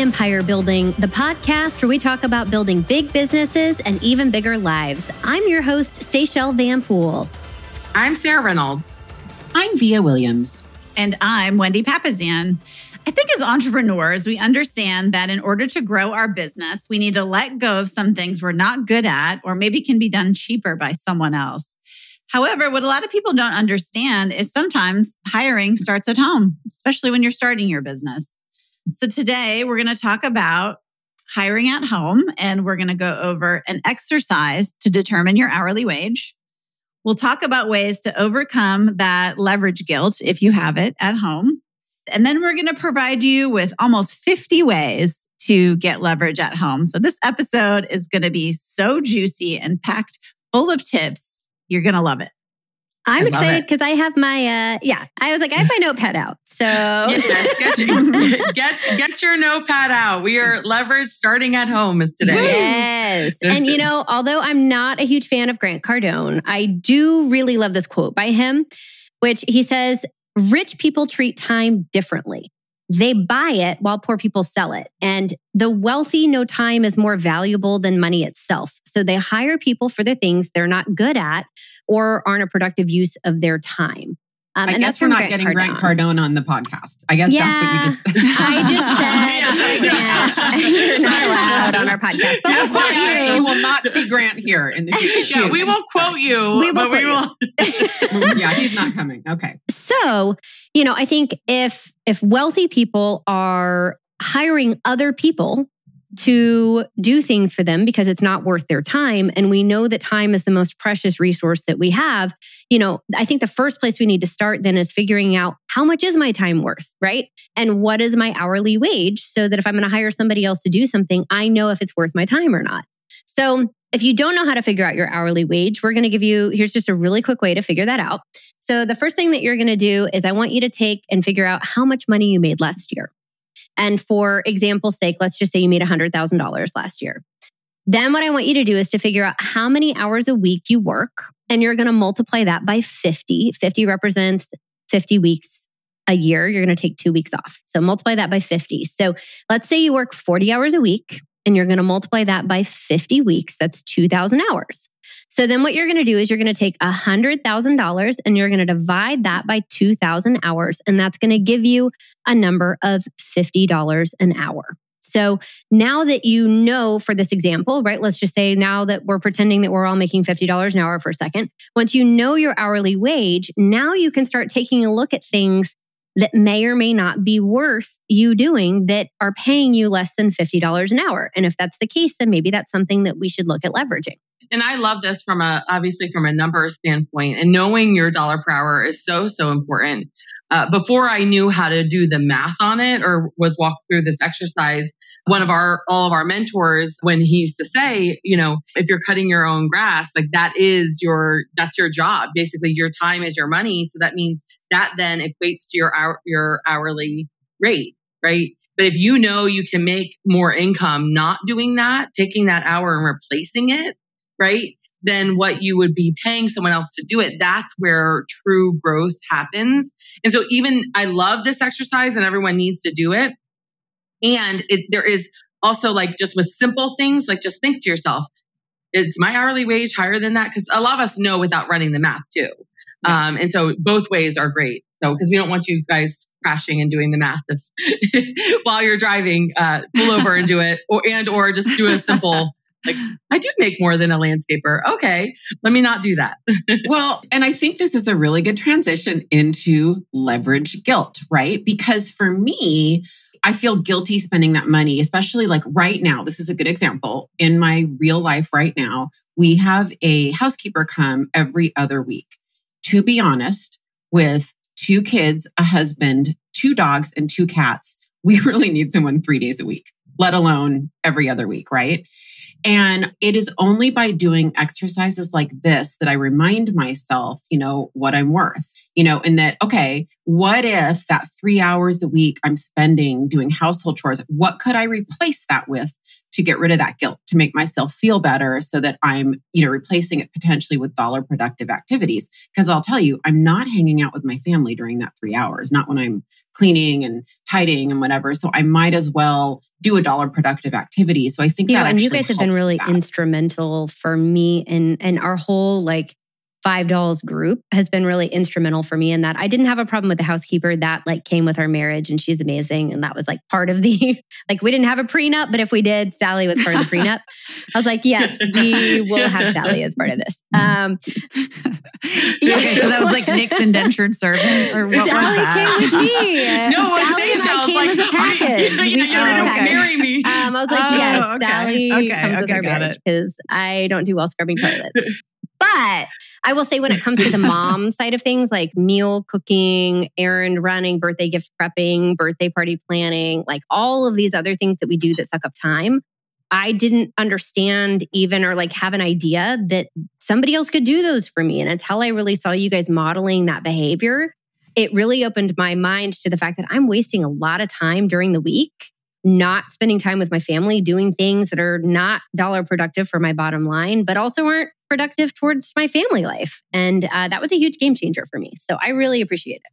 Welcome to Empire Building, the podcast where we talk about building big businesses and even bigger lives. I'm your host, Seychelle Van Pool. I'm Sarah Reynolds. I'm Vija Williams. And I'm Wendy Papasan. I think as entrepreneurs, we understand that in order to grow our business, we need to let go of some things we're not good at or maybe can be done cheaper by someone else. However, what a lot of people don't understand is sometimes hiring starts at home, especially when you're starting your business. So today we're going to talk about hiring at home and we're going to go over an exercise to determine your hourly wage. We'll talk about ways to overcome that leverage guilt if you have it at home. And then we're going to provide you with almost 50 ways to get leverage at home. So this episode is going to be so juicy and packed full of tips. You're going to love it. I'm excited because I have my uh yeah, I was like, I have my notepad out. So yes, get, your, get get your notepad out. We are leverage starting at home is today. Yes. and you know, although I'm not a huge fan of Grant Cardone, I do really love this quote by him, which he says, rich people treat time differently. They buy it while poor people sell it. And the wealthy know time is more valuable than money itself. So they hire people for the things they're not good at or aren't a productive use of their time. Um, I guess we're not Grant getting Cardone. Grant Cardone on the podcast. I guess yeah, that's what you just. I just said you're not allowed on our podcast. But we'll you. you. will not see Grant here in the future. Yeah, we will quote you. We will. We will. yeah, he's not coming. Okay. So you know, I think if if wealthy people are hiring other people to do things for them because it's not worth their time. And we know that time is the most precious resource that we have. You know, I think the first place we need to start then is figuring out how much is my time worth, right? And what is my hourly wage so that if I'm going to hire somebody else to do something, I know if it's worth my time or not. So if you don't know how to figure out your hourly wage, we're going to give you here's just a really quick way to figure that out. So the first thing that you're going to do is I want you to take and figure out how much money you made last year. And for example's sake, let's just say you made $100,000 last year. Then what I want you to do is to figure out how many hours a week you work and you're going to multiply that by 50. 50 represents 50 weeks a year. You're going to take 2 weeks off. So multiply that by 50. So let's say you work 40 hours a week and you're going to multiply that by 50 weeks. That's 2000 hours. So then what you're going to do is you're going to take $100,000 and you're going to divide that by 2000 hours. And that's going to give you a number of $50 an hour. So now that you know for this example, right? Let's just say now that we're pretending that we're all making $50 an hour for a second. Once you know your hourly wage, now you can start taking a look at things that may or may not be worth you doing that are paying you less than $50 an hour. And if that's the case, then maybe that's something that we should look at leveraging and I love this from a obviously from a number standpoint, and knowing your dollar per hour is so so important. Uh, before I knew how to do the math on it or was walked through this exercise, one of our all of our mentors when he used to say, you know, if you're cutting your own grass, like that is your that's your job. Basically, your time is your money. So that means that then equates to your hour, your hourly rate, right? But if you know you can make more income not doing that, taking that hour and replacing it, right? Than what you would be paying someone else to do it. That's where true growth happens. And so, even I love this exercise and everyone needs to do it. And it, there is also like just with simple things, like just think to yourself, is my hourly wage higher than that? Because a lot of us know without running the math too. Um, and so both ways are great. So, because we don't want you guys crashing and doing the math if, while you're driving, uh, pull over and do it, or and or just do a simple like I do make more than a landscaper. Okay, let me not do that. well, and I think this is a really good transition into leverage guilt, right? Because for me, I feel guilty spending that money, especially like right now. This is a good example. In my real life right now, we have a housekeeper come every other week. To be honest, with two kids, a husband, two dogs, and two cats, we really need someone three days a week, let alone every other week, right? And it is only by doing exercises like this that I remind myself, you know, what I'm worth, you know, and that, okay, what if that three hours a week I'm spending doing household chores, what could I replace that with to get rid of that guilt, to make myself feel better so that I'm, you know, replacing it potentially with dollar productive activities? Because I'll tell you, I'm not hanging out with my family during that three hours, not when I'm cleaning and tidying and whatever. So I might as well do a dollar productive activity. So I think Yeah, that and you guys have been really instrumental for me and and our whole like five dolls group has been really instrumental for me in that I didn't have a problem with the housekeeper that like came with our marriage and she's amazing and that was like part of the like we didn't have a prenup but if we did Sally was part of the prenup I was like yes we will have Sally as part of this um okay, so that was like Nick's indentured servant, or what was Sally that? came with me no, it was Sally and I Seychelles. came Like, as a are you- package. yeah, We yeah, came you're gonna marry me. Um, I was like, Oh, yes, okay. Sally Okay, comes with our marriage because I don't do well scrubbing toilets. but I will say, when it comes to the mom side of things, like meal cooking, errand running, birthday gift prepping, birthday party planning, like all of these other things that we do that suck up time, I didn't understand even or like have an idea that somebody else could do those for me. And until I really saw you guys modeling that behavior, it really opened my mind to the fact that I'm wasting a lot of time during the week not spending time with my family doing things that are not dollar productive for my bottom line, but also aren't productive towards my family life. And uh, that was a huge game changer for me. So I really appreciate it.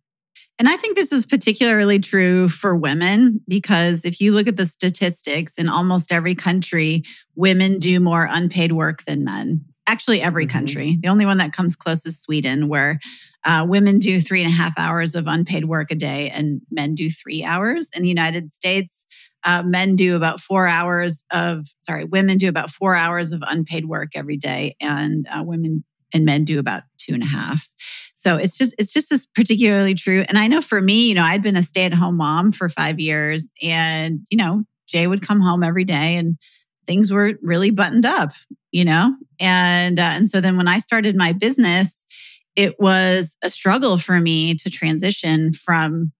And I think this is particularly true for women because if you look at the statistics in almost every country, women do more unpaid work than men. Actually, every Mhm. country. The only one that comes close is Sweden, where uh, women do three and a half hours of unpaid work a day and men do three hours. In the United States, uh, men do about four hours of, sorry, women do about four hours of unpaid work every day, and uh, women and men do about two and a half. So it's just it's just as particularly true. And I know for me, you know, I'd been a stay at home mom for five years, and you know, Jay would come home every day, and things were really buttoned up, you know, and uh, and so then when I started my business, it was a struggle for me to transition from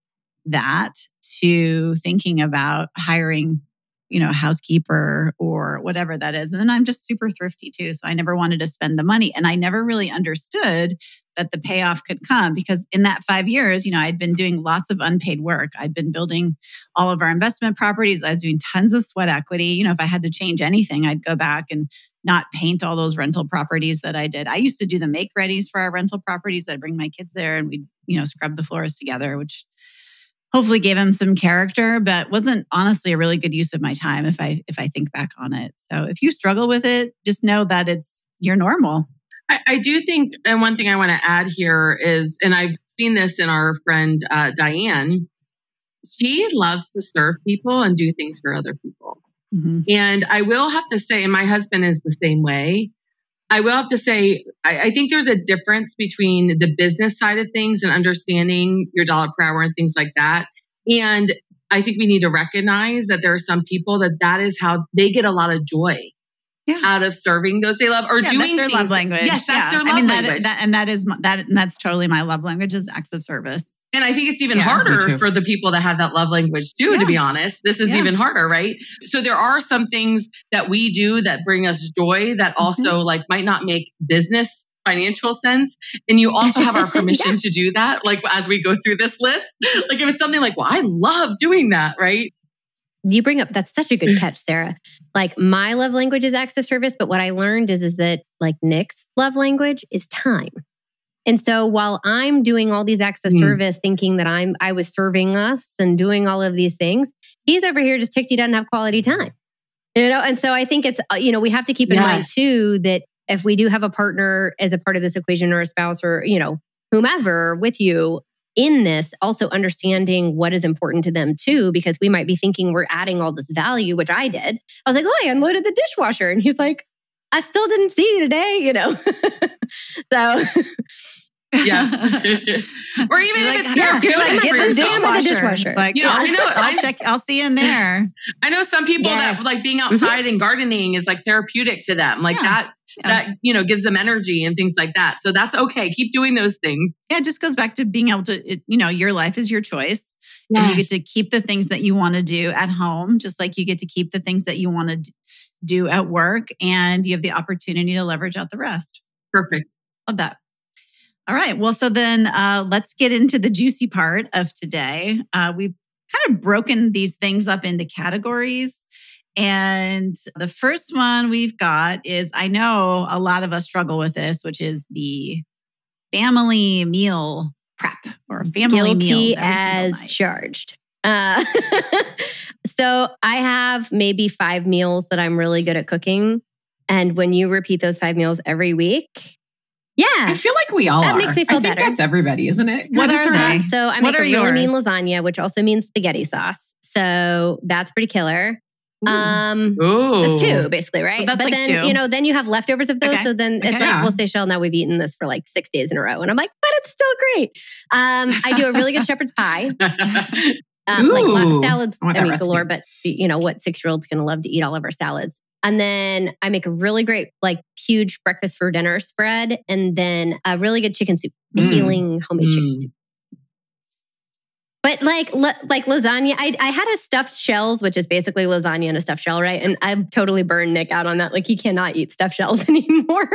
that to thinking about hiring you know, a housekeeper or whatever that is. And then I'm just super thrifty too. So I never wanted to spend the money. And I never really understood that the payoff could come because in that five years, you know, I'd been doing lots of unpaid work. I'd been building all of our investment properties. I was doing tons of sweat equity. You know, if I had to change anything, I'd go back and not paint all those rental properties that I did. I used to do the make readies for our rental properties. I'd bring my kids there and we'd, you know, scrub the floors together, which hopefully gave him some character but wasn't honestly a really good use of my time if i if i think back on it so if you struggle with it just know that it's you're normal I, I do think, and one thing I want to add here is, and I've seen this in our friend uh, Diane, she loves to serve people and do things for other people. And I will have to say, and my husband is the same way. I will have to say, I, I think there's a difference between the business side of things and understanding your dollar per hour and things like that. And I think we need to recognize that there are some people that that is how they get a lot of joy Yeah. out of serving those they love or yeah, doing that's their love language. Yes, that's Yeah. their love I mean, that- language. that- and that is my, that. And that's totally my love language is acts of service. And I think it's even Yeah, harder for the people that have that love language too, to be honest. This is Yeah. even harder, right? So there are some things that we do that bring us joy that Mm-hmm. also like might not make business financial sense. And you also have our permission to do that. Like as we go through this list, like if it's something like, well, I love doing that, right? You bring up that's such a good catch, Sarah. Like my love language is access service, but what I learned is is that like Nick's love language is time. And so while I'm doing all these acts of Hmm. service, thinking that I'm I was serving us and doing all of these things, he's over here just ticked he doesn't have quality time. You know, and so I think it's uh, you know we have to keep in mind too that if we do have a partner as a part of this equation or a spouse or you know whomever with you in this also understanding what is important to them too because we might be thinking we're adding all this value which i did i was like oh i unloaded the dishwasher and he's like i still didn't see you today you know so Yeah. or even You're if like, it's yeah, therapeutic you're like, Get get for the the yourself. damn of the dishwasher. Like, You know, I know- I'll I- check. I'll see you in there. I know some people Yes. that like being mm-hmm. outside and gardening is like therapeutic to them. Like Yeah. that Yeah. that you know gives them energy and things like that. So that's okay. Keep doing those things. Yeah, it just goes back to being able to. It, you know, your life is your choice. And you get to keep the things that you want to do at home, just like you get to keep the things that you want to do at work. And you have the opportunity to leverage out the rest. Perfect. Love that. All right. Well, so then uh, let's get into the juicy part of today. Uh, we've kind of broken these things up into categories. And the first one we've got is I know a lot of us struggle with this, which is the family meal prep or family Guilty meals as charged. Uh, so I have maybe five meals that I'm really good at cooking. And when you repeat those five meals every week, I feel like we all That are. makes me feel I think better. that's everybody, isn't it? What Kinda are sort of. they? So I What make a are really mean lasagna, which also means spaghetti sauce. So that's pretty killer. Ooh. Um, Ooh. That's two, basically, right? that's but like then, two. you know, then you have leftovers of those. Okay. So then it's Okay. like, Yeah. we'll say, Shell, now we've eaten this for like six days in a row. And I'm like, but it's still great. Um, I do a really good shepherd's pie. Um, like a of salads. I want I mean, recipe. galore, but you know what? Six year old's going to love to eat all of our salads. And then I make a really great, like, huge breakfast for dinner spread. And then a really good chicken soup, a Mm. healing homemade chicken Mm. soup. But like la- like lasagna, I, I had a stuffed shells, which is basically lasagna in a stuffed shell, right? And I've totally burned Nick out on that. Like he cannot eat stuffed shells anymore.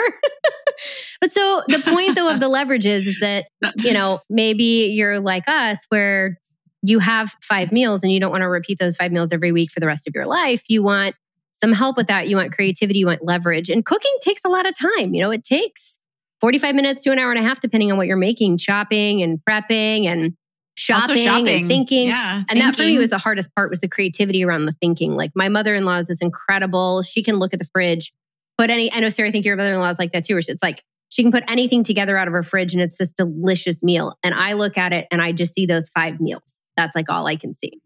but so the point though of the leverage is, is that you know maybe you're like us where you have five meals and you don't want to repeat those five meals every week for the rest of your life. You want some help with that. You want creativity. You want leverage. And cooking takes a lot of time. You know, it takes 45 minutes to an hour and a half, depending on what you're making, chopping and prepping and shopping, shopping, and thinking. Yeah, And that for me was the hardest part was the creativity around the thinking. Like my mother-in-law is incredible. She can look at the fridge, put any, I know Sarah, I think your mother-in-law is like that too, where it's like she can put anything together out of her fridge and it's this delicious meal. And I look at it and I just see those five meals. That's like all I can see.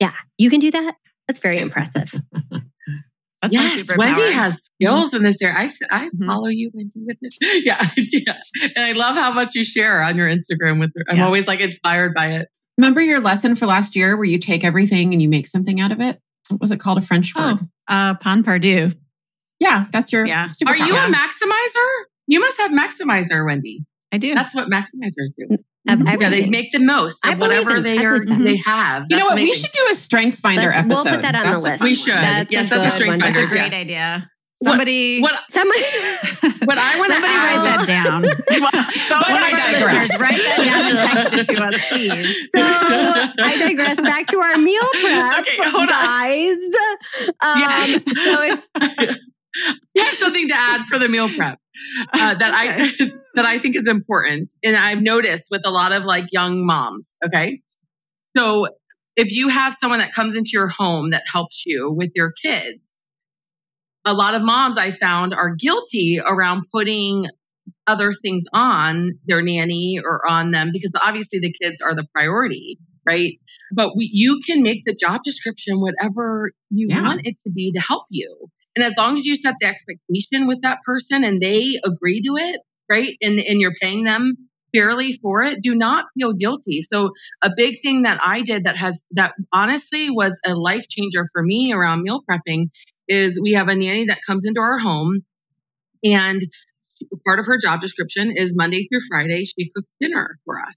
Yeah. You can do that. That's very impressive. That's yes, superpower. Wendy has skills in this area. I, s- I Mhm. follow you, Wendy, with this. Yeah, yeah. And I love how much you share on your Instagram with her. I'm Yeah. always like inspired by it. Remember your lesson for last year where you take everything and you make something out of it? What was it called? A French word? Oh, uh, pain perdu. Yeah, that's your Yeah. superpower. Are you Yeah. a maximizer? You must have maximizer, Wendy. I do. That's what maximizers do. Of Mhm. Yeah, they make the most of believe whatever in- they are believe that. they have. You know That's what? We should do a strength finder Let's- we'll episode. put that on That's the list. fun We should. That's yes, a that's a good strength one. finder. That's a great yes. idea. Somebody, What Somebody, what I want to somebody write that down. So One I of our digress. write that down and text it to us, please. so I digress back to our meal prep, Okay, hold on. guys. Um, Yes. So if you have something to add for the meal prep uh, that I that I think is important, and I've noticed with a lot of like young moms. Okay, so if you have someone that comes into your home that helps you with your kids, a lot of moms I found are guilty around putting other things on their nanny or on them because obviously the kids are the priority right but we, you can make the job description whatever you Yeah. want it to be to help you and as long as you set the expectation with that person and they agree to it right and, and you're paying them fairly for it do not feel guilty so a big thing that i did that has that honestly was a life changer for me around meal prepping is we have a nanny that comes into our home and part of her job description is Monday through Friday, she cooks dinner for us.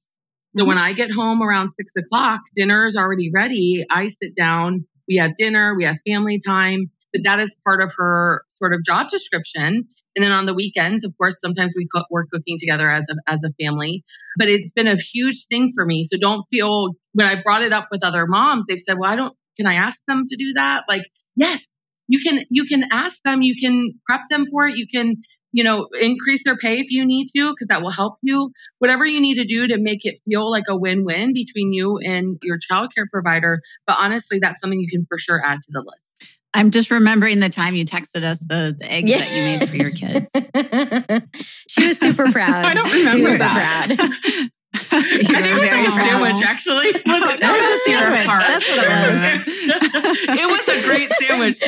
So mm-hmm. when I get home around six o'clock, dinner is already ready. I sit down, we have dinner, we have family time, but that is part of her sort of job description. And then on the weekends, of course, sometimes we cook, we're cooking together as a, as a family, but it's been a huge thing for me. So don't feel when I brought it up with other moms, they've said, well, I don't, can I ask them to do that? Like, yes, you can, you can ask them, you can prep them for it. You can, you know, increase their pay if you need to, because that will help you. Whatever you need to do to make it feel like a win-win between you and your childcare provider. But honestly, that's something you can for sure add to the list. I'm just remembering the time you texted us the, the eggs that you made for your kids. she was super proud. I don't remember super that. proud. I think it was like a sandwich, actually. Was it? That was a sandwich. heart. That's what it was. it was a great sandwich.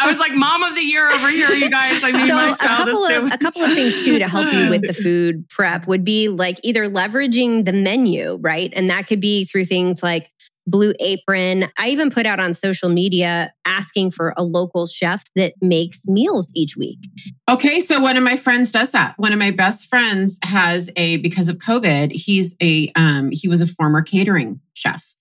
I was like, "Mom of the year over here, you guys." I made so my a couple a of a couple of things too to help you with the food prep would be like either leveraging the menu, right? And that could be through things like Blue Apron. I even put out on social media asking for a local chef that makes meals each week. Okay, so one of my friends does that. One of my best friends has a because of COVID, he's a um he was a former catering chef.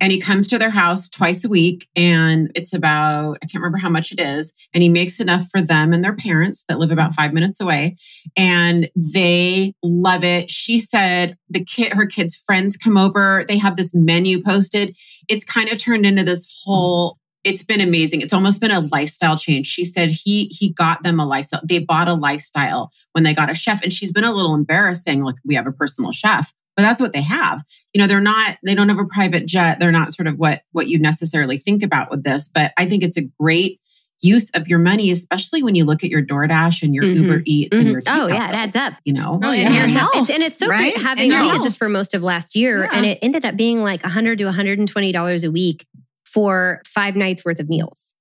And he comes to their house twice a week and it's about I can't remember how much it is and he makes enough for them and their parents that live about 5 minutes away and they love it. She said the kid her kids friends come over, they have this menu posted. It's kind of turned into this whole it's been amazing. It's almost been a lifestyle change. She said he he got them a lifestyle. They bought a lifestyle when they got a chef, and she's been a little embarrassed saying, "Look, we have a personal chef." But that's what they have. You know, they're not. They don't have a private jet. They're not sort of what what you necessarily think about with this. But I think it's a great use of your money, especially when you look at your DoorDash and your mm-hmm. Uber Eats mm-hmm. and your oh yeah, it adds up. You know, oh, and your health, it's, and it's so right? great having. I did this for most of last year, yeah. and it ended up being like 100 to 120 dollars a week for five nights worth of meals.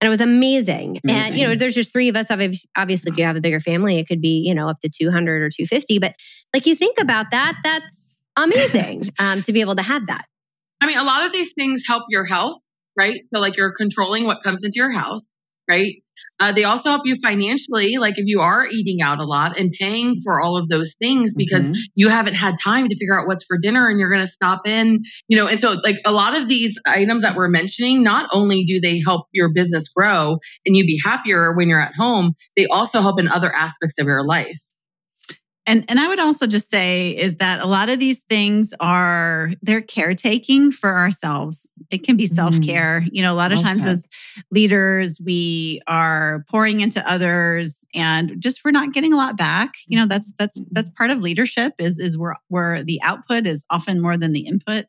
And it was amazing. amazing. And, you know, there's just three of us. Obviously, if you have a bigger family, it could be, you know, up to 200 or 250. But like you think about that, that's amazing um, to be able to have that. I mean, a lot of these things help your health, right? So, like, you're controlling what comes into your house, right? Uh, they also help you financially, like if you are eating out a lot and paying for all of those things because mm-hmm. you haven't had time to figure out what's for dinner and you're going to stop in, you know. And so, like a lot of these items that we're mentioning, not only do they help your business grow and you be happier when you're at home, they also help in other aspects of your life. And and I would also just say is that a lot of these things are they're caretaking for ourselves. It can be mm. self-care. You know, a lot of times said. as leaders, we are pouring into others and just we're not getting a lot back. You know, that's that's that's mm-hmm. part of leadership is is where where the output is often more than the input.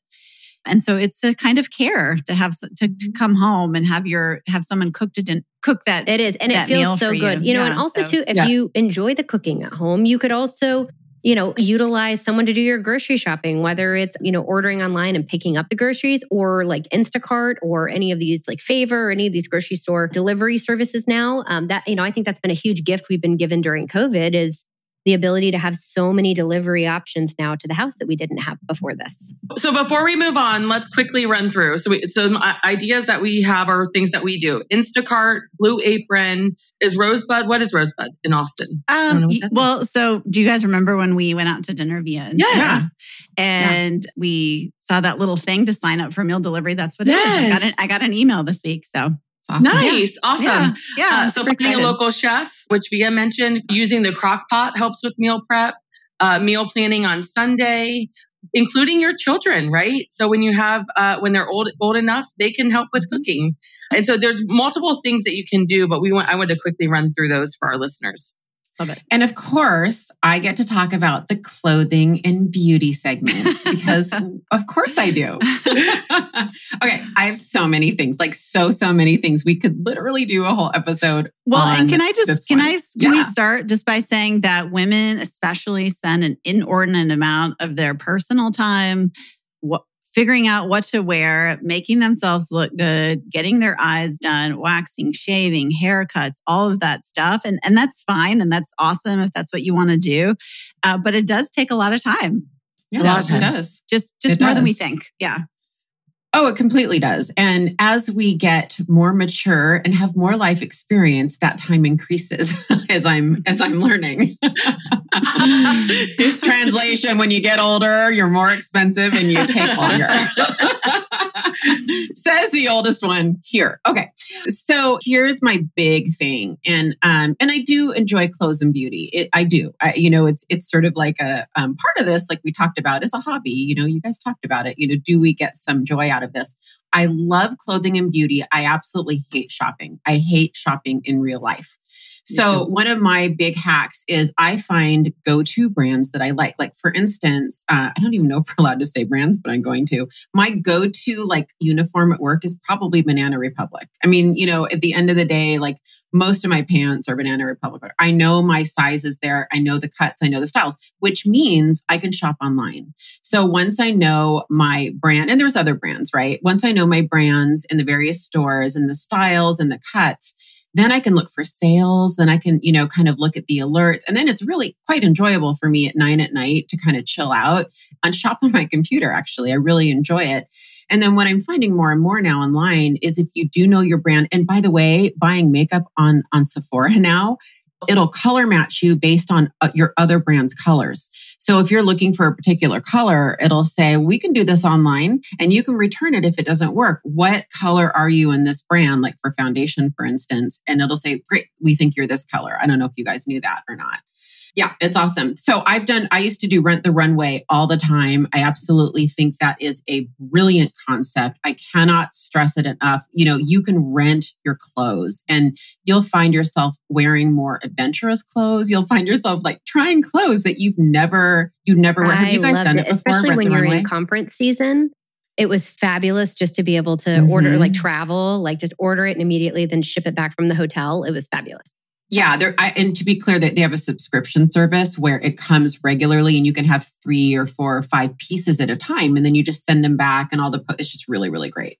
And so it's a kind of care to have to, to mm-hmm. come home and have your have someone cooked it and cook that. It is, and it feels so good. You, you know, yeah, and also so, too, if yeah. you enjoy the cooking at home, you could also you know utilize someone to do your grocery shopping whether it's you know ordering online and picking up the groceries or like instacart or any of these like favor or any of these grocery store delivery services now um, that you know i think that's been a huge gift we've been given during covid is the ability to have so many delivery options now to the house that we didn't have before this. So before we move on, let's quickly run through. So we, so ideas that we have are things that we do. Instacart, Blue Apron, is Rosebud. What is Rosebud in Austin? Um, well, is. so do you guys remember when we went out to dinner Vija? Yes. Yeah. And yeah. we saw that little thing to sign up for meal delivery. That's what yes. it is. I got, an, I got an email this week. So Awesome. Nice. Yeah. Awesome. Yeah. yeah uh, so finding excited. a local chef, which Vija mentioned, using the crock pot helps with meal prep, uh, meal planning on Sunday, including your children, right? So when you have, uh, when they're old, old enough, they can help with mm-hmm. cooking. And so there's multiple things that you can do, but we want, I want to quickly run through those for our listeners. Love it. And of course, I get to talk about the clothing and beauty segment because of course I do. okay, I have so many things, like so so many things. We could literally do a whole episode. Well, and can I just can I can yeah. we start just by saying that women especially spend an inordinate amount of their personal time what figuring out what to wear, making themselves look good, getting their eyes done, waxing, shaving, haircuts, all of that stuff. And, and that's fine. And that's awesome if that's what you want to do. Uh, but it does take a lot of time. Yeah, so a lot of time. It does. Just, just it more does. than we think. Yeah. Oh, it completely does. And as we get more mature and have more life experience, that time increases as I'm as I'm learning. Translation, when you get older, you're more expensive and you take longer. Says the oldest one here. Okay. So here's my big thing. And um and I do enjoy clothes and beauty. It, I do. I, you know, it's it's sort of like a um, part of this, like we talked about, is a hobby. You know, you guys talked about it. You know, do we get some joy out out of this. I love clothing and beauty. I absolutely hate shopping. I hate shopping in real life. So one of my big hacks is I find go-to brands that I like. Like for instance, uh, I don't even know if we're allowed to say brands, but I'm going to. My go-to like uniform at work is probably Banana Republic. I mean, you know, at the end of the day, like most of my pants are Banana Republic. I know my sizes there. I know the cuts. I know the styles, which means I can shop online. So once I know my brand, and there's other brands, right? Once I know my brands in the various stores and the styles and the cuts, then I can look for sales. Then I can, you know, kind of look at the alerts. And then it's really quite enjoyable for me at nine at night to kind of chill out and shop on my computer. Actually, I really enjoy it. And then what I'm finding more and more now online is if you do know your brand, and by the way, buying makeup on, on Sephora now it'll color match you based on uh, your other brand's colors. So if you're looking for a particular color, it'll say, we can do this online and you can return it if it doesn't work. What color are you in this brand? Like for foundation, for instance. And it'll say, great, we think you're this color. I don't know if you guys knew that or not. Yeah, it's awesome. So I've done, I used to do Rent the Runway all the time. I absolutely think that is a brilliant concept. I cannot stress it enough. You know, you can rent your clothes and you'll find yourself wearing more adventurous clothes. You'll find yourself like trying clothes that you've never, you never, I have you guys done it, it before? Especially when you're runway? in conference season it was fabulous just to be able to mm-hmm. order like travel like just order it and immediately then ship it back from the hotel it was fabulous yeah, there. And to be clear, that they have a subscription service where it comes regularly, and you can have three or four or five pieces at a time, and then you just send them back, and all the. It's just really, really great.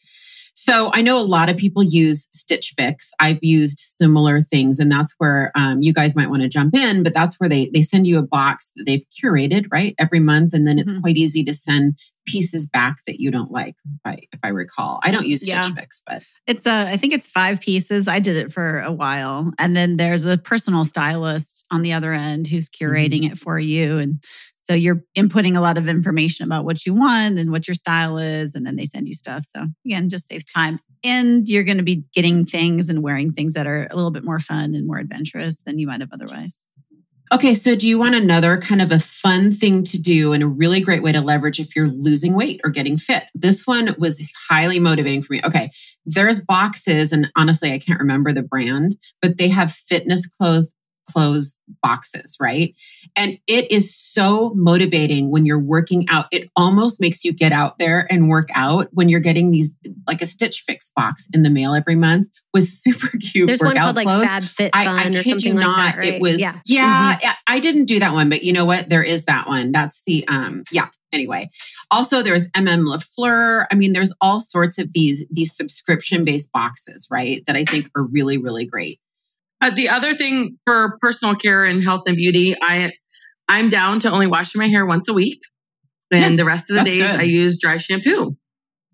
So I know a lot of people use Stitch Fix. I've used similar things, and that's where um, you guys might want to jump in. But that's where they they send you a box that they've curated right every month, and then it's mm-hmm. quite easy to send pieces back that you don't like. If I if I recall, I don't use Stitch yeah. Fix, but it's a I think it's five pieces. I did it for a while, and then there's a personal stylist on the other end who's curating mm-hmm. it for you, and so you're inputting a lot of information about what you want and what your style is, and then they send you stuff. So again, just saves time. And you're going to be getting things and wearing things that are a little bit more fun and more adventurous than you might have otherwise. Okay, so do you want another kind of a fun thing to do and a really great way to leverage if you're losing weight or getting fit? This one was highly motivating for me. Okay, there's boxes, and honestly, I can't remember the brand, but they have fitness clothes clothes boxes, right? And it is so motivating when you're working out. It almost makes you get out there and work out when you're getting these like a Stitch Fix box in the mail every month was super cute. There's one called like clothes. Fab Fit Fun I, I or something you not, like that, right? It was yeah, yeah mm-hmm. I didn't do that one, but you know what? There is that one. That's the um yeah. Anyway, also there's MM Lafleur. I mean, there's all sorts of these these subscription based boxes, right? That I think are really really great. Uh, the other thing for personal care and health and beauty, I I'm down to only washing my hair once a week, and yeah, the rest of the days good. I use dry shampoo.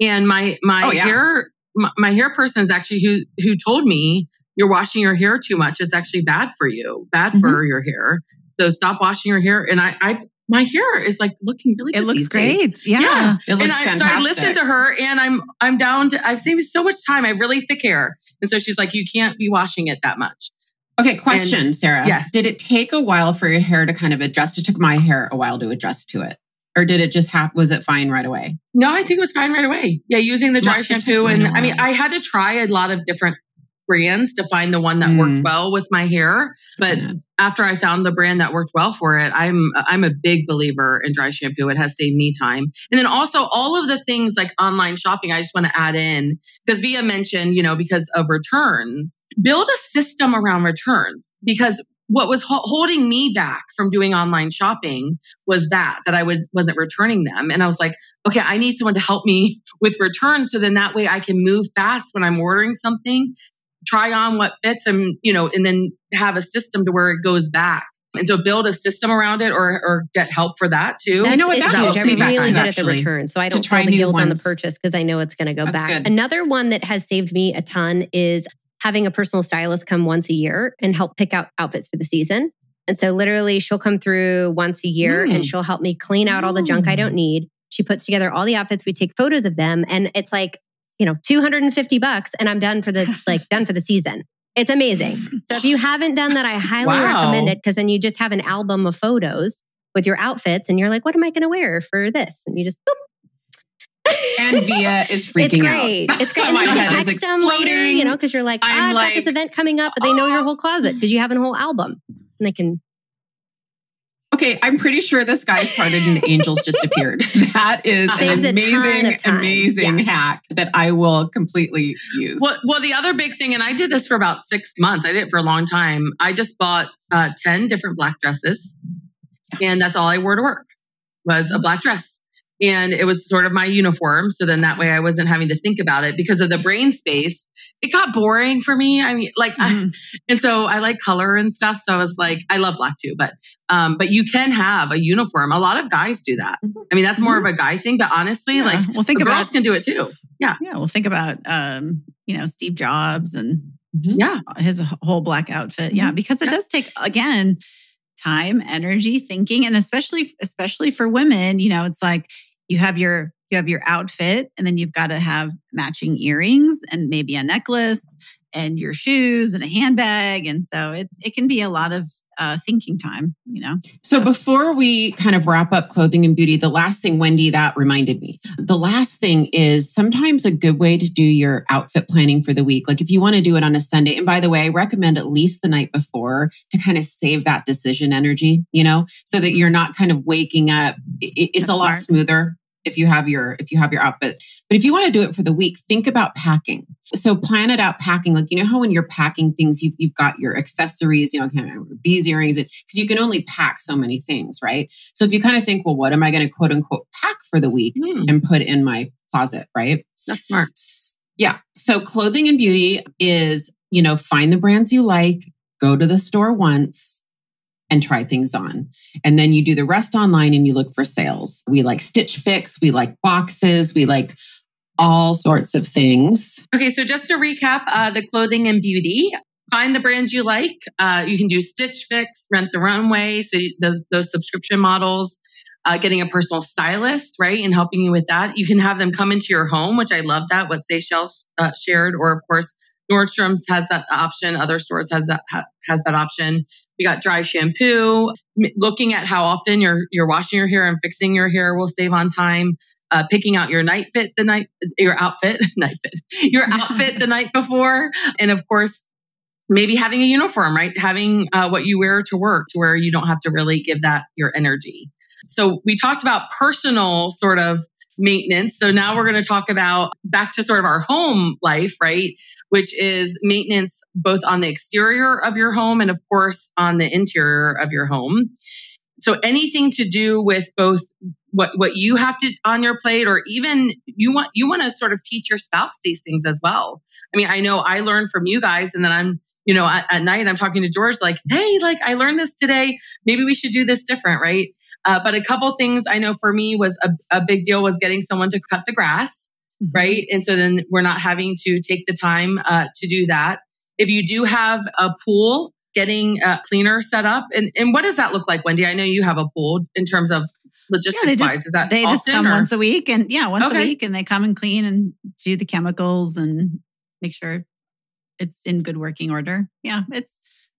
And my my oh, yeah. hair my, my, hair person is actually who who told me you're washing your hair too much. It's actually bad for you, bad mm-hmm. for your hair. So stop washing your hair. And I I my hair is like looking really good. It looks great. Yeah. yeah. It looks and I, fantastic. So I listened to her and I'm I'm down to I've saved so much time. I have really thick hair. And so she's like, you can't be washing it that much. Okay, question, and, Sarah. Yes. Did it take a while for your hair to kind of adjust? It took my hair a while to adjust to it. Or did it just happen? Was it fine right away? No, I think it was fine right away. Yeah, using the dry shampoo. And I mean, I had to try a lot of different brands to find the one that mm. worked well with my hair. But yeah. after I found the brand that worked well for it, I'm I'm a big believer in dry shampoo. It has saved me time. And then also all of the things like online shopping, I just want to add in because Vija mentioned, you know, because of returns, build a system around returns because what was ho- holding me back from doing online shopping was that that I was wasn't returning them and I was like okay I need someone to help me with returns so then that way I can move fast when I'm ordering something try on what fits and you know and then have a system to where it goes back and so build a system around it or or get help for that too. That's, you know what that helps me really good at the return. So I don't try the guilt ones. on the purchase because I know it's going to go That's back. Good. Another one that has saved me a ton is having a personal stylist come once a year and help pick out outfits for the season. And so literally she'll come through once a year mm. and she'll help me clean out all the junk I don't mm. need. She puts together all the outfits, we take photos of them and it's like you know, 250 bucks and I'm done for the like done for the season. It's amazing. So if you haven't done that, I highly wow. recommend it because then you just have an album of photos with your outfits and you're like, what am I going to wear for this? And you just boop. and Vija is freaking out. it's great. out. It's great. My head is exploding. Later, you know, because you're like, ah, I've like, got this event coming up, but they know your whole closet because you have a whole album, and they can Okay, I'm pretty sure this guy's parted and the angels just appeared. That is an amazing, amazing yeah. hack that I will completely use. Well, well, the other big thing, and I did this for about six months. I did it for a long time. I just bought uh, ten different black dresses, and that's all I wore to work was a black dress and it was sort of my uniform. So then that way I wasn't having to think about it because of the brain space. It got boring for me. I mean, like, mm-hmm. I, and so I like color and stuff. So I was like, I love black too, but, um, but you can have a uniform. A lot of guys do that. Mm-hmm. I mean, that's more mm-hmm. of a guy thing, but honestly, yeah. like, well, think about, girls can do it too. Yeah. Yeah. Well, think about, um, you know, Steve Jobs and yeah, his whole black outfit. Yeah. Mm-hmm. Because it yeah. does take, again, time energy thinking and especially especially for women you know it's like you have your you have your outfit and then you've got to have matching earrings and maybe a necklace and your shoes and a handbag and so it's it can be a lot of uh, thinking time, you know? So before we kind of wrap up clothing and beauty, the last thing, Wendy, that reminded me. The last thing is sometimes a good way to do your outfit planning for the week. Like if you want to do it on a Sunday, and by the way, I recommend at least the night before to kind of save that decision energy, you know, so that you're not kind of waking up. It, it's That's a lot smart. smoother if you have your if you have your outfit but if you want to do it for the week think about packing. So plan it out packing like you know how when you're packing things you've, you've got your accessories you know kind of these earrings because you can only pack so many things right? So if you kind of think well what am i going to quote unquote pack for the week mm. and put in my closet right? That's smart. Yeah. So clothing and beauty is you know find the brands you like go to the store once and try things on. And then you do the rest online and you look for sales. We like Stitch Fix, we like boxes, we like all sorts of things. Okay, so just to recap uh, the clothing and beauty, find the brands you like. Uh, you can do Stitch Fix, Rent the Runway, so those, those subscription models. Uh, getting a personal stylist, right, and helping you with that. You can have them come into your home, which I love that. What Seychelles uh, shared, or of course Nordstrom's has that option. Other stores has that ha, has that option. We got dry shampoo. Looking at how often you're you're washing your hair and fixing your hair will save on time. Uh, picking out your night fit the night your outfit night fit your outfit the night before, and of course maybe having a uniform, right? Having uh, what you wear to work to where you don't have to really give that your energy. So we talked about personal sort of maintenance. So now we're going to talk about back to sort of our home life, right? Which is maintenance both on the exterior of your home and, of course, on the interior of your home. So anything to do with both what what you have to on your plate or even you want you want to sort of teach your spouse these things as well. I mean, I know I learned from you guys and then I'm you know at, at night I'm talking to George like, "Hey, like I learned this today. Maybe we should do this different, right?" Uh, but a couple things I know for me was a, a big deal was getting someone to cut the grass, mm-hmm. right? And so then we're not having to take the time uh, to do that. If you do have a pool, getting a cleaner set up, and and what does that look like, Wendy? I know you have a pool in terms of logistics yeah, just, wise. Is that they often, just come or? once a week, and yeah, once okay. a week, and they come and clean and do the chemicals and make sure it's in good working order. Yeah, it's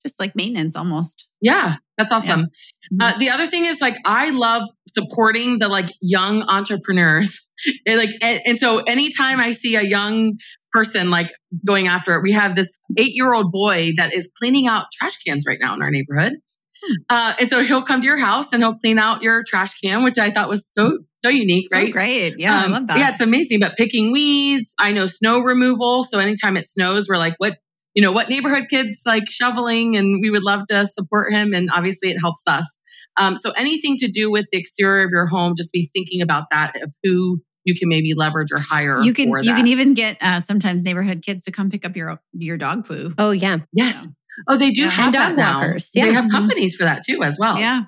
just like maintenance almost. Yeah, that's awesome. Yeah. Uh, mm-hmm. the other thing is like I love supporting the like young entrepreneurs. and, like and, and, so anytime I see a young person like going after it, we have this eight year old boy that is cleaning out trash cans right now in our neighborhood. Hmm. Uh, and so he'll come to your house and he'll clean out your trash can, which I thought was so so unique, so right? Great, yeah, um, I love that. Yeah, it's amazing. But picking weeds, I know snow removal. So anytime it snows, we're like, what you know, what neighborhood kids like shoveling, and we would love to support him. And obviously, it helps us. Um, so anything to do with the exterior of your home, just be thinking about that of who you can maybe leverage or hire. You can you can even get uh, sometimes neighborhood kids to come pick up your your dog poo. Oh yeah, yes. Oh, they do yeah. have dog walkers. Now. Yeah. They have mm-hmm. companies for that too, as well. Yeah.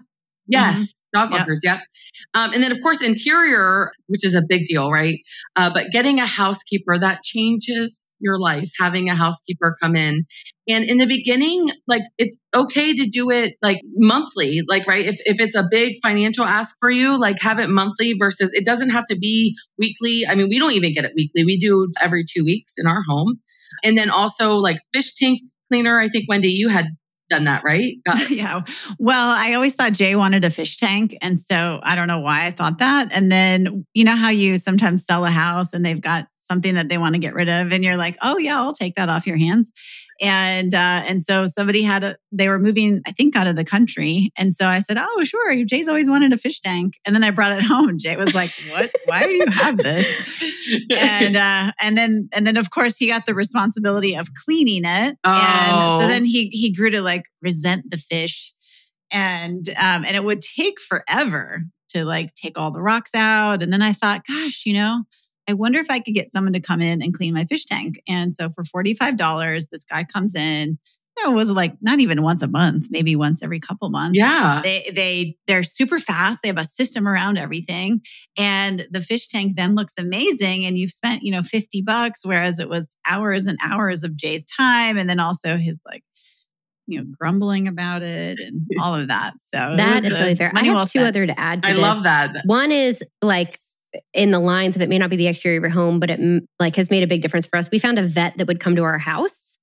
Yes. Mm-hmm. Dog walkers, yep. yep. Um, and then, of course, interior, which is a big deal, right? Uh, but getting a housekeeper that changes your life, having a housekeeper come in. And in the beginning, like it's okay to do it like monthly, like, right? If, if it's a big financial ask for you, like have it monthly versus it doesn't have to be weekly. I mean, we don't even get it weekly. We do every two weeks in our home. And then also like fish tank cleaner. I think Wendy, you had done that, right? yeah. Well, I always thought Jay wanted a fish tank. And so I don't know why I thought that. And then, you know how you sometimes sell a house and they've got something that they want to get rid of and you're like oh yeah i'll take that off your hands and uh, and so somebody had a they were moving i think out of the country. And so i said oh sure. Jay's always wanted a fish tank. And then i brought it home. Jay was like what? Why do you have this? And uh, and then and then of course he got the responsibility of cleaning it. Oh. and so then he he grew to like resent the fish. And um and it would take forever to like take all the rocks out. And then i thought gosh you know I wonder if I could get someone to come in and clean my fish tank. And so for $45, this guy comes in. You know, it was like not even once a month, maybe once every couple months. Yeah. They they they're super fast. They have a system around everything. And the fish tank then looks amazing. And you've spent, you know, 50 bucks, whereas it was hours and hours of Jay's time. And then also his like you know, grumbling about it and all of that. So that is really fair. I have well two other to add. To I this. love that. One is like in the lines of it may not be the exterior of your home, but it like has made a big difference for us. We found a vet that would come to our house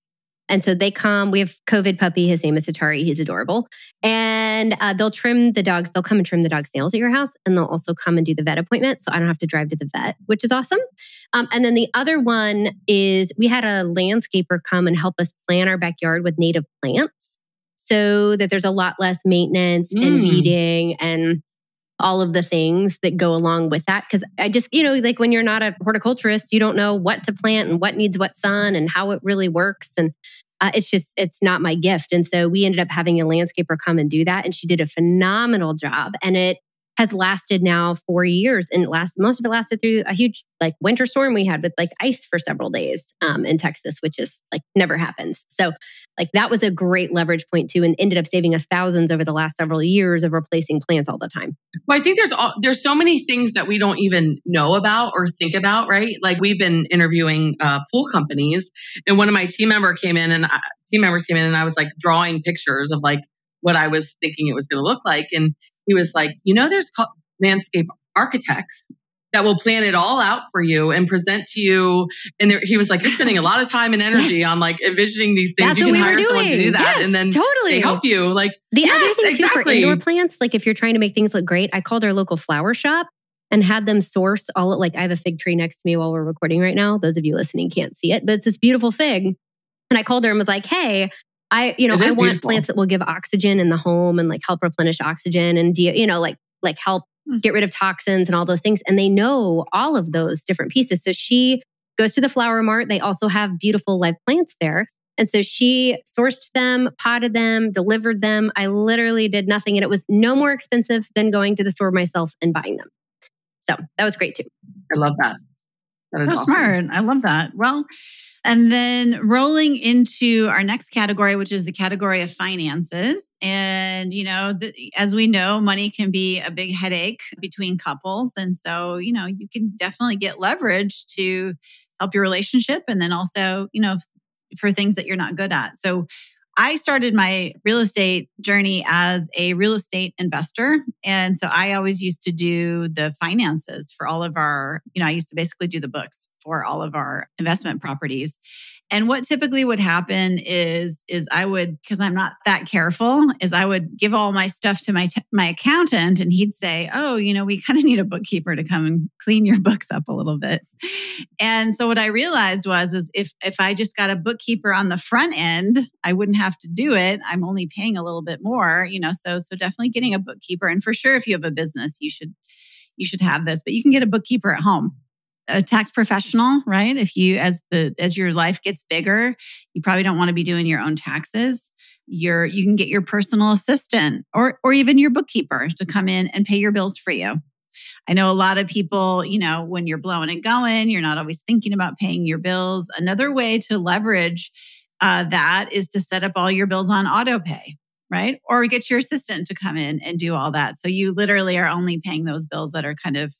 And so they come. We have COVID puppy. His name is Atari. He's adorable. And uh, they'll trim the dogs. They'll come and trim the dog's nails at your house, and they'll also come and do the vet appointment. So I don't have to drive to the vet, which is awesome. Um, and then the other one is we had a landscaper come and help us plan our backyard with native plants, so that there's a lot less maintenance mm. and weeding and all of the things that go along with that. Cause I just, you know, like when you're not a horticulturist, you don't know what to plant and what needs what sun and how it really works. And uh, it's just, it's not my gift. And so we ended up having a landscaper come and do that. And she did a phenomenal job. And it has lasted now four years and last most of it lasted through a huge like winter storm we had with like ice for several days um, in Texas, which is like never happens. So like that was a great leverage point too, and ended up saving us thousands over the last several years of replacing plants all the time. Well, I think there's all, there's so many things that we don't even know about or think about, right? Like we've been interviewing uh, pool companies, and one of my team member came in and uh, team members came in, and I was like drawing pictures of like what I was thinking it was going to look like, and he was like, you know, there's landscape architects that will plan it all out for you and present to you. And there, he was like, you're spending a lot of time and energy yes. on like envisioning these things. That's you can hire doing. someone to do that. Yes, and then totally they help you. Like the yes, other thing exactly. too for indoor plants, like if you're trying to make things look great, I called our local flower shop and had them source all like I have a fig tree next to me while we're recording right now. Those of you listening can't see it, but it's this beautiful fig. And I called her and was like, hey, I, you know, I want beautiful. plants that will give oxygen in the home and like help replenish oxygen and, do you know, like like help hmm. get rid of toxins and all those things. And they know all of those different pieces. So she goes to the flower mart. They also have beautiful live plants there. And so she sourced them, potted them, delivered them. I literally did nothing. And it was no more expensive than going to the store myself and buying them. So that was great too. I love that. That so awesome. smart. I love that. Well, and then rolling into our next category, which is the category of finances. And, you know, the, as we know, money can be a big headache between couples. And so, you know, you can definitely get leverage to help your relationship and then also, you know, for things that you're not good at. So, I started my real estate journey as a real estate investor. And so I always used to do the finances for all of our, you know, I used to basically do the books for all of our investment properties. And what typically would happen is is I would because I'm not that careful is I would give all my stuff to my t- my accountant and he'd say, "Oh, you know, we kind of need a bookkeeper to come and clean your books up a little bit." And so what I realized was is if if I just got a bookkeeper on the front end, I wouldn't have to do it. I'm only paying a little bit more, you know. So so definitely getting a bookkeeper and for sure if you have a business, you should you should have this, but you can get a bookkeeper at home a tax professional, right? If you as the as your life gets bigger, you probably don't want to be doing your own taxes. You're you can get your personal assistant or or even your bookkeeper to come in and pay your bills for you. I know a lot of people, you know, when you're blowing and going, you're not always thinking about paying your bills. Another way to leverage uh, that is to set up all your bills on auto pay, right? Or get your assistant to come in and do all that. So you literally are only paying those bills that are kind of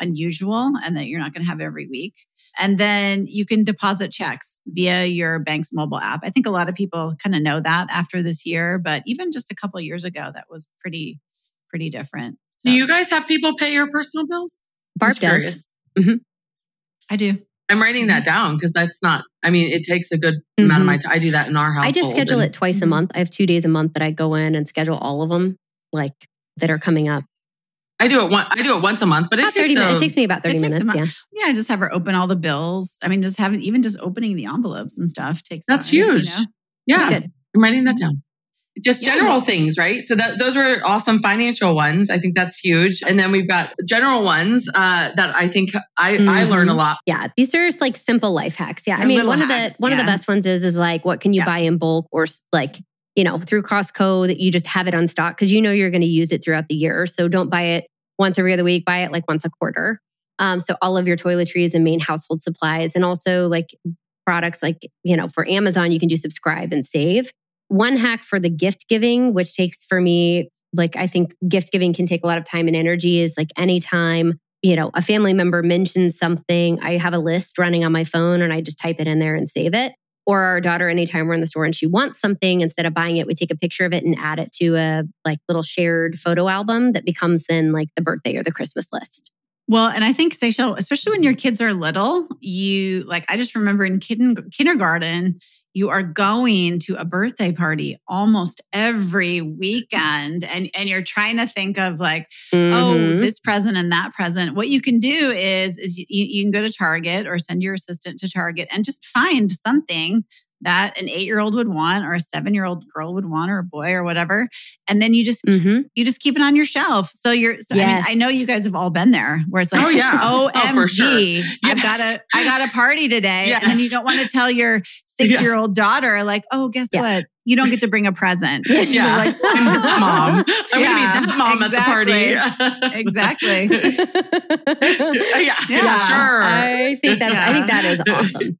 unusual and that you're not going to have every week. And then you can deposit checks via your bank's mobile app. I think a lot of people kind of know that after this year, but even just a couple years ago, that was pretty, pretty different. So, do you guys have people pay your personal bills? Barb does. Mm-hmm. I do. I'm writing that mm-hmm. down because that's not, I mean, it takes a good mm-hmm. amount of my time. I do that in our house. I just schedule and, it twice a mm-hmm. month. I have two days a month that I go in and schedule all of them, like that are coming up. I do it one. I do it once a month, but it takes, a, it takes me about thirty minutes. Yeah, yeah. I just have her open all the bills. I mean, just having even just opening the envelopes and stuff takes. That's time, huge. You know? Yeah, That's I'm writing that down. Just yeah, general things, right? So that those were awesome financial ones. I think that's huge. And then we've got general ones uh, that I think I, mm-hmm. I learn a lot. Yeah, these are just like simple life hacks. Yeah, They're I mean, one hacks, of the one yeah. of the best ones is is like what can you buy in bulk or like you know through Costco that you just have it on stock because you know you're going to use it throughout the year. So don't buy it once every other week, buy it like once a quarter. Um, so all of your toiletries and main household supplies, and also like products like, you know, for Amazon, you can do subscribe and save. One hack for the gift giving, which takes for me, like I think gift giving can take a lot of time and energy, is like anytime, you know, a family member mentions something, I have a list running on my phone and I just type it in there and save it or our daughter anytime we're in the store and she wants something instead of buying it we take a picture of it and add it to a like little shared photo album that becomes then like the birthday or the christmas list. Well, and I think Seychelle, especially when your kids are little, you like, I just remember in kindergarten, you are going to a birthday party almost every weekend and and you're trying to think of like Mhm. oh this present and that present what you can do is is you, you can go to target or send your assistant to target and just find something that an eight year old would want or a seven year old girl would want or a boy or whatever and then you just Mhm. you just keep it on your shelf so you're so, I, mean, I know you guys have all been there where it's like Oh, yeah. omg Oh, sure. i've got a i got a party today and then you don't want to tell your six year old daughter like oh guess Yeah. what you don't get to bring a present Yeah. You're Yeah. like I'm that mom. I'm Yeah, gonna be that mom at the party. exactly yeah, Yeah. sure. I think that I think that is awesome.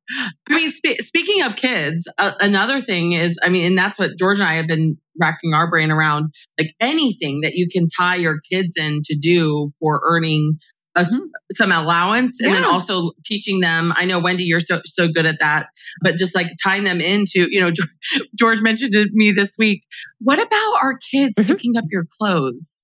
I mean, spe- speaking of kids, uh, another thing is, I mean, and that's what George and I have been racking our brain around. Like anything that you can tie your kids in to do for earning a s some allowance, and then also teaching them. I know Wendy, you're so so good at that, but just like tying them into, you know, George, mentioned to me this week. What about our kids Mhm. picking up your clothes?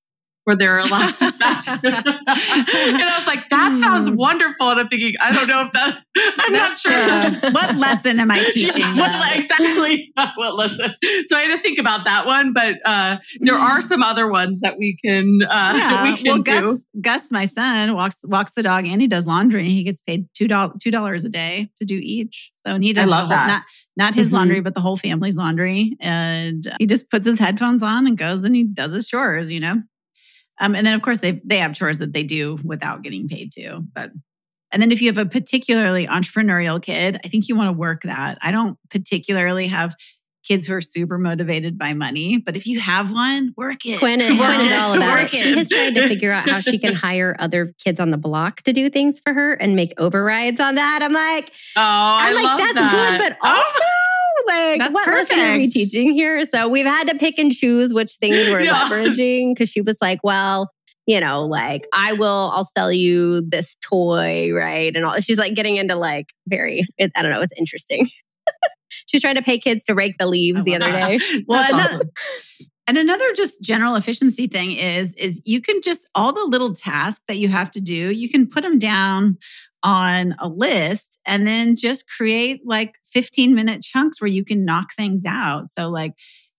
For their allowance match. and I was like, that sounds Hmm. wonderful. And I'm thinking, I don't know if that, I'm not sure. uh, what lesson am I teaching yeah, what, exactly. what lesson? So I had to think about that one, but uh, there are some other ones that we can uh, yeah. we can well, do. Gus, Gus, my son, walks walks the dog and he does laundry. He gets paid two dollars two dollars a day to do each. So and he does love whole, that. not not his Mhm. laundry, but the whole family's laundry. And he just puts his headphones on and goes and he does his chores. You know. Um, and then of course they they have chores that they do without getting paid to. But and then if you have a particularly entrepreneurial kid, I think you want to work that. I don't particularly have kids who are super motivated by money, but if you have one, work it. Quinn is, Work Quinn is it. all about it. Work She it. has tried to figure out how she can hire other kids on the block to do things for her and make overrides on that. I'm like, oh, I I'm like, love that's that. good, but Oh, also like That's what lesson are we perfect. teaching here? So we've had to pick and choose which things we're Yeah. leveraging because she was like, well, you know, like I will, I'll sell you this toy, right? And all she's like getting into like very, it, I don't know, it's interesting. She's trying to pay kids to rake the leaves the other that. day. Well, another- awesome. And another just general efficiency thing is is you can just all the little tasks that you have to do, you can put them down on a list and then just create like 15 minute chunks where you can knock things out. So like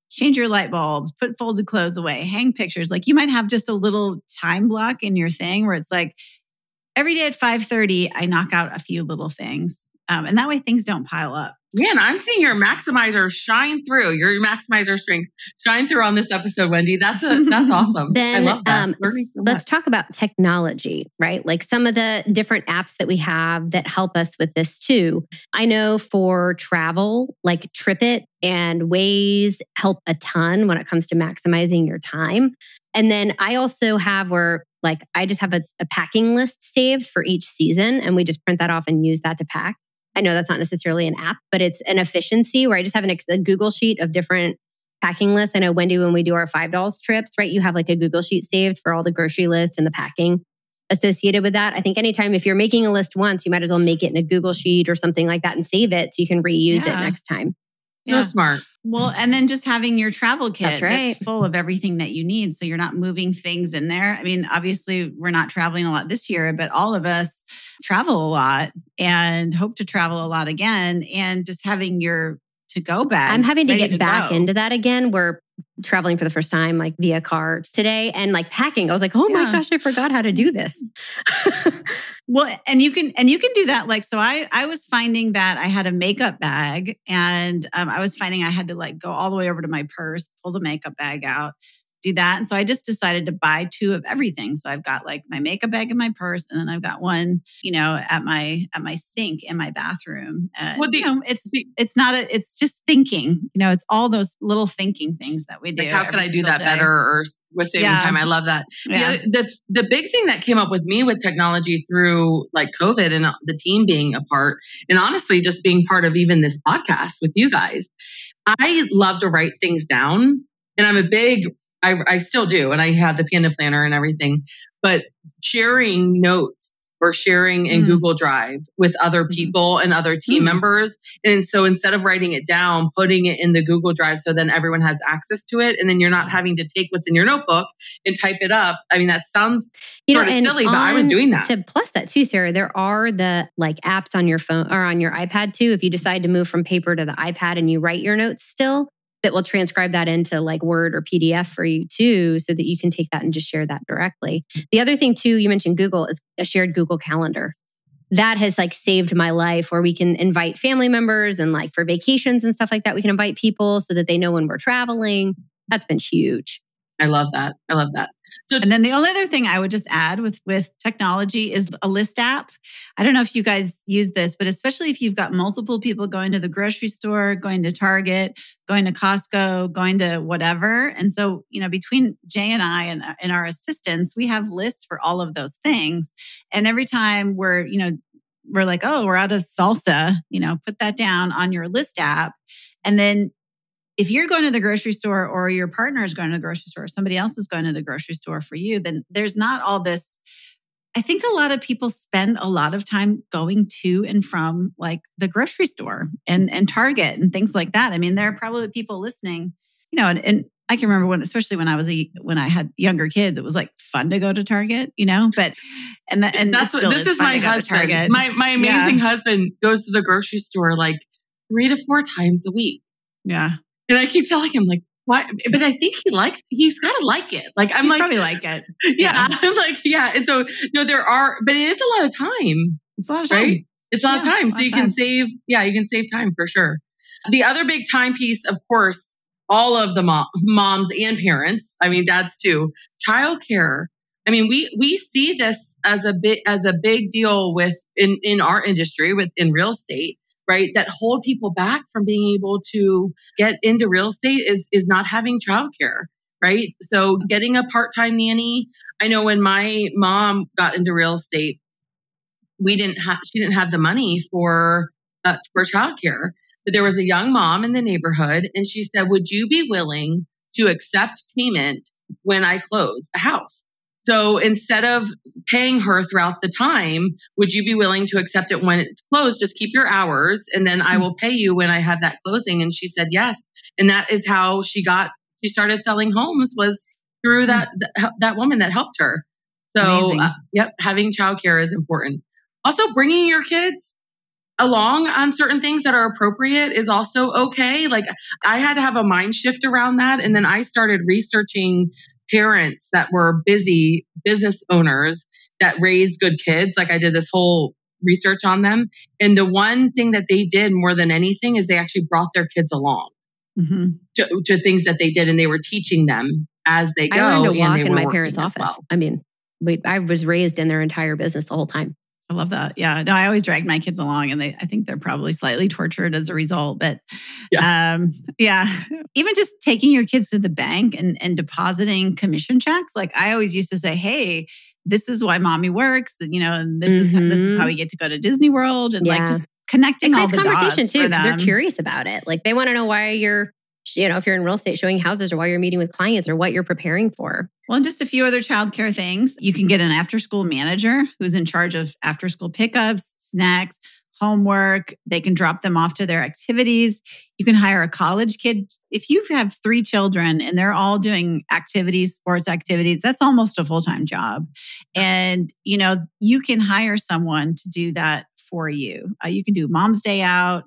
change your light bulbs, put folded clothes away, hang pictures. Like you might have just a little time block in your thing where it's like every day at 5:30 I knock out a few little things. Um, and that way things don't pile up. Man, I'm seeing your maximizer shine through. Your maximizer strength shine through on this episode, Wendy. That's a that's awesome. Then I love that. um, so let's much. talk about technology, right? Like some of the different apps that we have that help us with this too. I know for travel, like TripIt and Waze help a ton when it comes to maximizing your time. And then I also have where like I just have a, a packing list saved for each season and we just print that off and use that to pack. I know that's not necessarily an app, but it's an efficiency where I just have an, a Google sheet of different packing lists. I know Wendy, when we do our five dollars trips, right? You have like a Google sheet saved for all the grocery list and the packing associated with that. I think anytime if you're making a list once, you might as well make it in a Google sheet or something like that and save it so you can reuse it next time. So Yeah. smart. Well, and then just having your travel kit That's right. full of everything that you need. So you're not moving things in there. I mean, obviously, we're not traveling a lot this year, but all of us travel a lot and hope to travel a lot again. And just having your to go bag. I'm having to get back go. into that again. We're traveling for the first time, like via car today, and like packing. I was like, oh my Yeah. gosh, I forgot how to do this. Well, and you can and you can do that. Like, so I I was finding that I had a makeup bag, and um, I was finding I had to like go all the way over to my purse, pull the makeup bag out, do that. And so I just decided to buy two of everything. So I've got like my makeup bag in my purse, and then I've got one, you know, at my at my sink in my bathroom. And, Well, the- you know, it's the- it's not a it's just thinking. You know, it's all those little thinking things that we do. Like, how can I do that day. better or with saving Yeah. time? I love that. Yeah. The, the the big thing that came up with me with technology through like COVID and uh, the team being a part, and honestly, just being part of even this podcast with you guys, I love to write things down, and I'm a big. I, I still do, and I have the Panda Planner and everything. But sharing notes or sharing in Mm. Google Drive with other Mhm. people and other team Mm. members. And so instead of writing it down, putting it in the Google Drive so then everyone has access to it. And then you're not having to take what's in your notebook and type it up. I mean, that sounds You sort of silly, but I was doing that. To plus that too, Sarah, there are the like apps on your phone or on your iPad too. If you decide to move from paper to the iPad and you write your notes still, that will transcribe that into like Word or PDF for you too, so that you can take that and just share that directly. The other thing too, you mentioned Google is a shared Google Calendar. That has like saved my life where we can invite family members and like for vacations and stuff like that, we can invite people so that they know when we're traveling. That's been huge. I love that. I love that. So And then the only other thing I would just add with with technology is a list app. I don't know if you guys use this, but especially if you've got multiple people going to the grocery store, going to Target, going to Costco, going to whatever. And so, you know, between Jay and I and, and our assistants, we have lists for all of those things. And every time we're, you know, we're like, oh, we're out of salsa, you know, put that down on your list app. And then if you're going to the grocery store or your partner is going to the grocery store or somebody else is going to the grocery store for you, then there's not all this. I think a lot of people spend a lot of time going to and from like the grocery store and, and Target and things like that. I mean, there are probably people listening, you know, and, and I can remember when, especially when I was a, when I had younger kids, it was like fun to go to Target, you know. But and that and that's what this is fun my to go to husband. Target. My my amazing husband goes to the grocery store like three to four times a week. yeah, And I keep telling him, like, why? But I think he likes, he's got to like it. Like, I'm He's like, probably like it. yeah, I'm like, yeah. And so, no, there are, but it is a lot of time, It's a lot of time. right? It's a lot of time. a So you of can save, yeah, you can save time for sure. The other big time piece, of course, all of the mom, moms and parents, I mean, dads too, childcare. I mean, we, we see this as a bit, as a big deal with in, in our industry with in real estate right that hold people back from being able to get into real estate is is not having childcare right? So getting a part-time nanny i know when my mom got into real estate we didn't have she didn't have the money for uh, for childcare but there was a young mom in the neighborhood and she said would you be willing to accept payment when i close a house so instead of paying her throughout the time, would you be willing to accept it when it's closed? Just keep your hours and then I will pay you when I have that closing. And she said yes. And that is how she got, she started selling homes was through that, that, that woman that helped her. So, uh, yep, having childcare is important. Also, bringing your kids along on certain things that are appropriate is also okay. Like I had to have a mind shift around that. And then I started researching parents that were busy business owners that raised good kids. Like I did this whole research on them. And the one thing that they did more than anything is they actually brought their kids along Mhm. to, to things that they did and they were teaching them as they go. I learned to walk in my parents' office. well. I mean, we, I was raised in their entire business the whole time. I love that. Yeah. No, I always drag my kids along and they I think they're probably slightly tortured as a result. But um yeah. Even just taking your kids to the bank and, and depositing commission checks. Like I always used to say, hey, this is why mommy works, you know, and this is this is how we get to go to Disney World and like just connecting It all the conversation dots too they're curious about it. Like they want to know why you're, you know, if you're in real estate showing houses or why you're meeting with clients or what you're preparing for. Well, and just a few other childcare things. You can get an after school manager who's in charge of after school pickups, snacks, homework. They can drop them off to their activities. You can hire a college kid. If you have three children and they're all doing activities, sports activities, that's almost a full time job. And, you know, you can hire someone to do that for you. Uh, you can do mom's day out.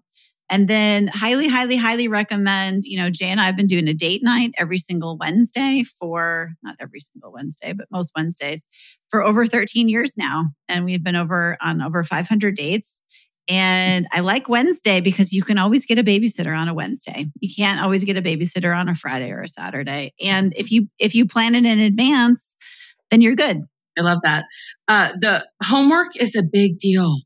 And then highly, highly, highly recommend, you know, Jay and I have been doing a date night every single Wednesday for not every single Wednesday, but most Wednesdays for over 13 years now. And we've been over on over 500 dates. And I like Wednesday because you can always get a babysitter on a Wednesday. You can't always get a babysitter on a Friday or a Saturday. And if you if you plan it in advance, then you're good. I love that. Uh, the homework is a big deal.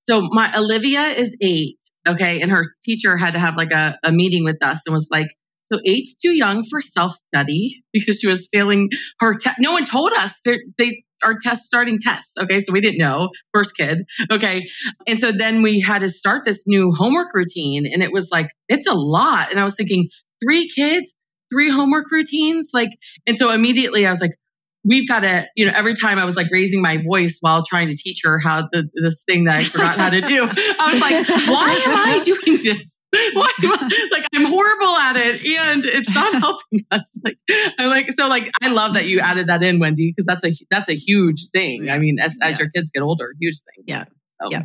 So my Olivia is eight, okay, and her teacher had to have like a, a meeting with us and was like, "So eight's too young for self study because she was failing her test. No one told us they they are test starting tests, okay, so we didn't know first kid, okay, and so then we had to start this new homework routine, and it was like it's a lot, and I was thinking three kids, three homework routines, like, and so immediately I was like we've got to, you know, every time I was like raising my voice while trying to teach her how the, this thing that I forgot how to do, I was like, why am I doing this? Why I, like I'm horrible at it and it's not helping us. Like I like so like I love that you added that in, Wendy, because that's a that's a huge thing. I mean, as, as your kids get older, huge thing. Yeah. So. Yeah.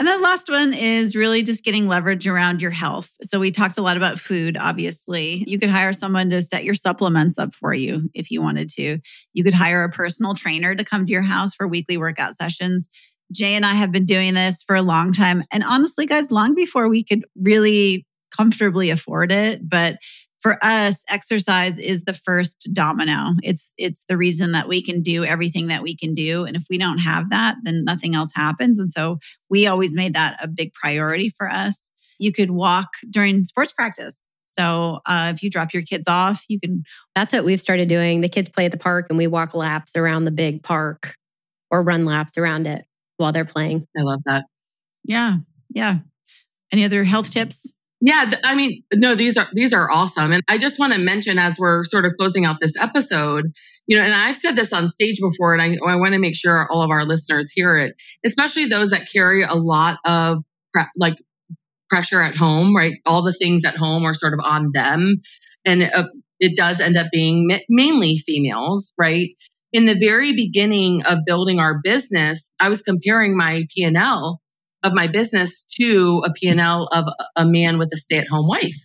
And then the last one is really just getting leverage around your health. So we talked a lot about food, obviously. You could hire someone to set your supplements up for you if you wanted to. You could hire a personal trainer to come to your house for weekly workout sessions. Jay and I have been doing this for a long time. And honestly, guys, long before we could really comfortably afford it. But for us exercise is the first domino. It's it's the reason that we can do everything that we can do. And if we don't have that then nothing else happens. And so we always made that a big priority for us. You could walk during sports practice. So uh, if you drop your kids off you can that's what we've started doing. The kids play at the park and we walk laps around the big park or run laps around it while they're playing. I love that. Yeah. Yeah. Any other health tips yeah, I mean, no, these are these are awesome. And I just want to mention as we're sort of closing out this episode, you know, and I've said this on stage before, and I, I want to make sure all of our listeners hear it, especially those that carry a lot of pre- like pressure at home, right? All the things at home are sort of on them, and it, uh, it does end up being ma- mainly females, right? In the very beginning of building our business, I was comparing my P and L of my business to a P&L of a man with a stay-at-home wife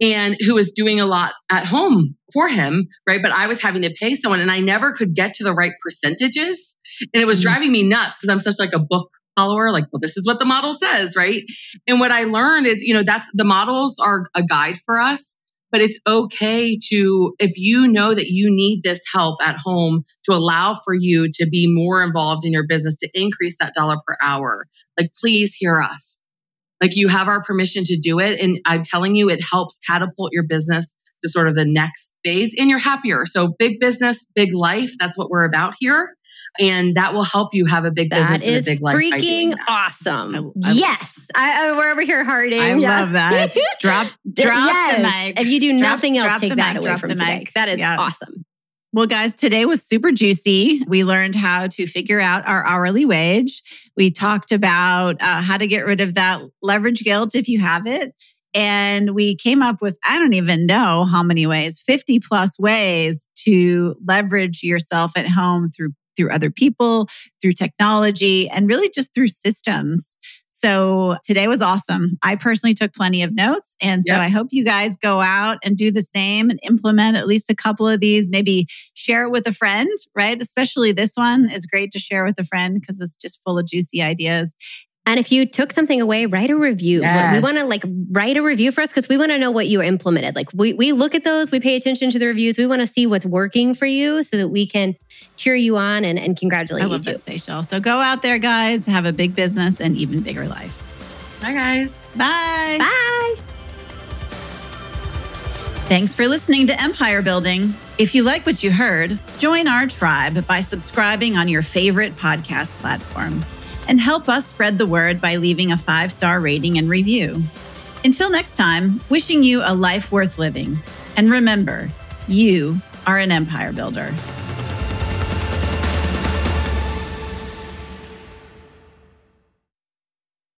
and who was doing a lot at home for him, right? But I was having to pay someone and I never could get to the right percentages. And it was mm-hmm. driving me nuts because I'm such like a book follower, like, well, this is what the model says, right? And what I learned is, you know, that's the models are a guide for us but it's okay to, if you know that you need this help at home to allow for you to be more involved in your business, to increase that dollar per hour, like please hear us. Like you have our permission to do it. And I'm telling you, it helps catapult your business to sort of the next phase and you're happier. So big business, big life. That's what we're about here and that will help you have a big that business and a big life. Freaking awesome! I, I, yes, I, we're over here harding. I yeah. love that. Drop, drop yes. the mic. If you do drop, nothing else, take that mic, away from today. Mic. That is yeah. awesome. Well, guys, today was super juicy. We learned how to figure out our hourly wage. We talked about uh, how to get rid of that leverage guilt if you have it. And we came up with, I don't even know how many ways, 50 plus ways to leverage yourself at home through through other people, through technology, and really just through systems. So today was awesome. I personally took plenty of notes. And so yep. I hope you guys go out and do the same and implement at least a couple of these. Maybe share it with a friend, right? Especially this one is great to share with a friend because it's just full of juicy ideas. And if you took something away, write a review. Yes. We want to like write a review for us because we want to know what you implemented. Like we, we look at those, we pay attention to the reviews. We want to see what's working for you so that we can cheer you on and, and congratulate I love you that, Seychelle. So go out there, guys, have a big business and even bigger life. Bye, guys. Bye. Bye. Thanks for listening to Empire Building. If you like what you heard, join our tribe by subscribing on your favorite podcast platform and help us spread the word by leaving a five star rating and review. Until next time, wishing you a life worth living. And remember, you are an empire builder.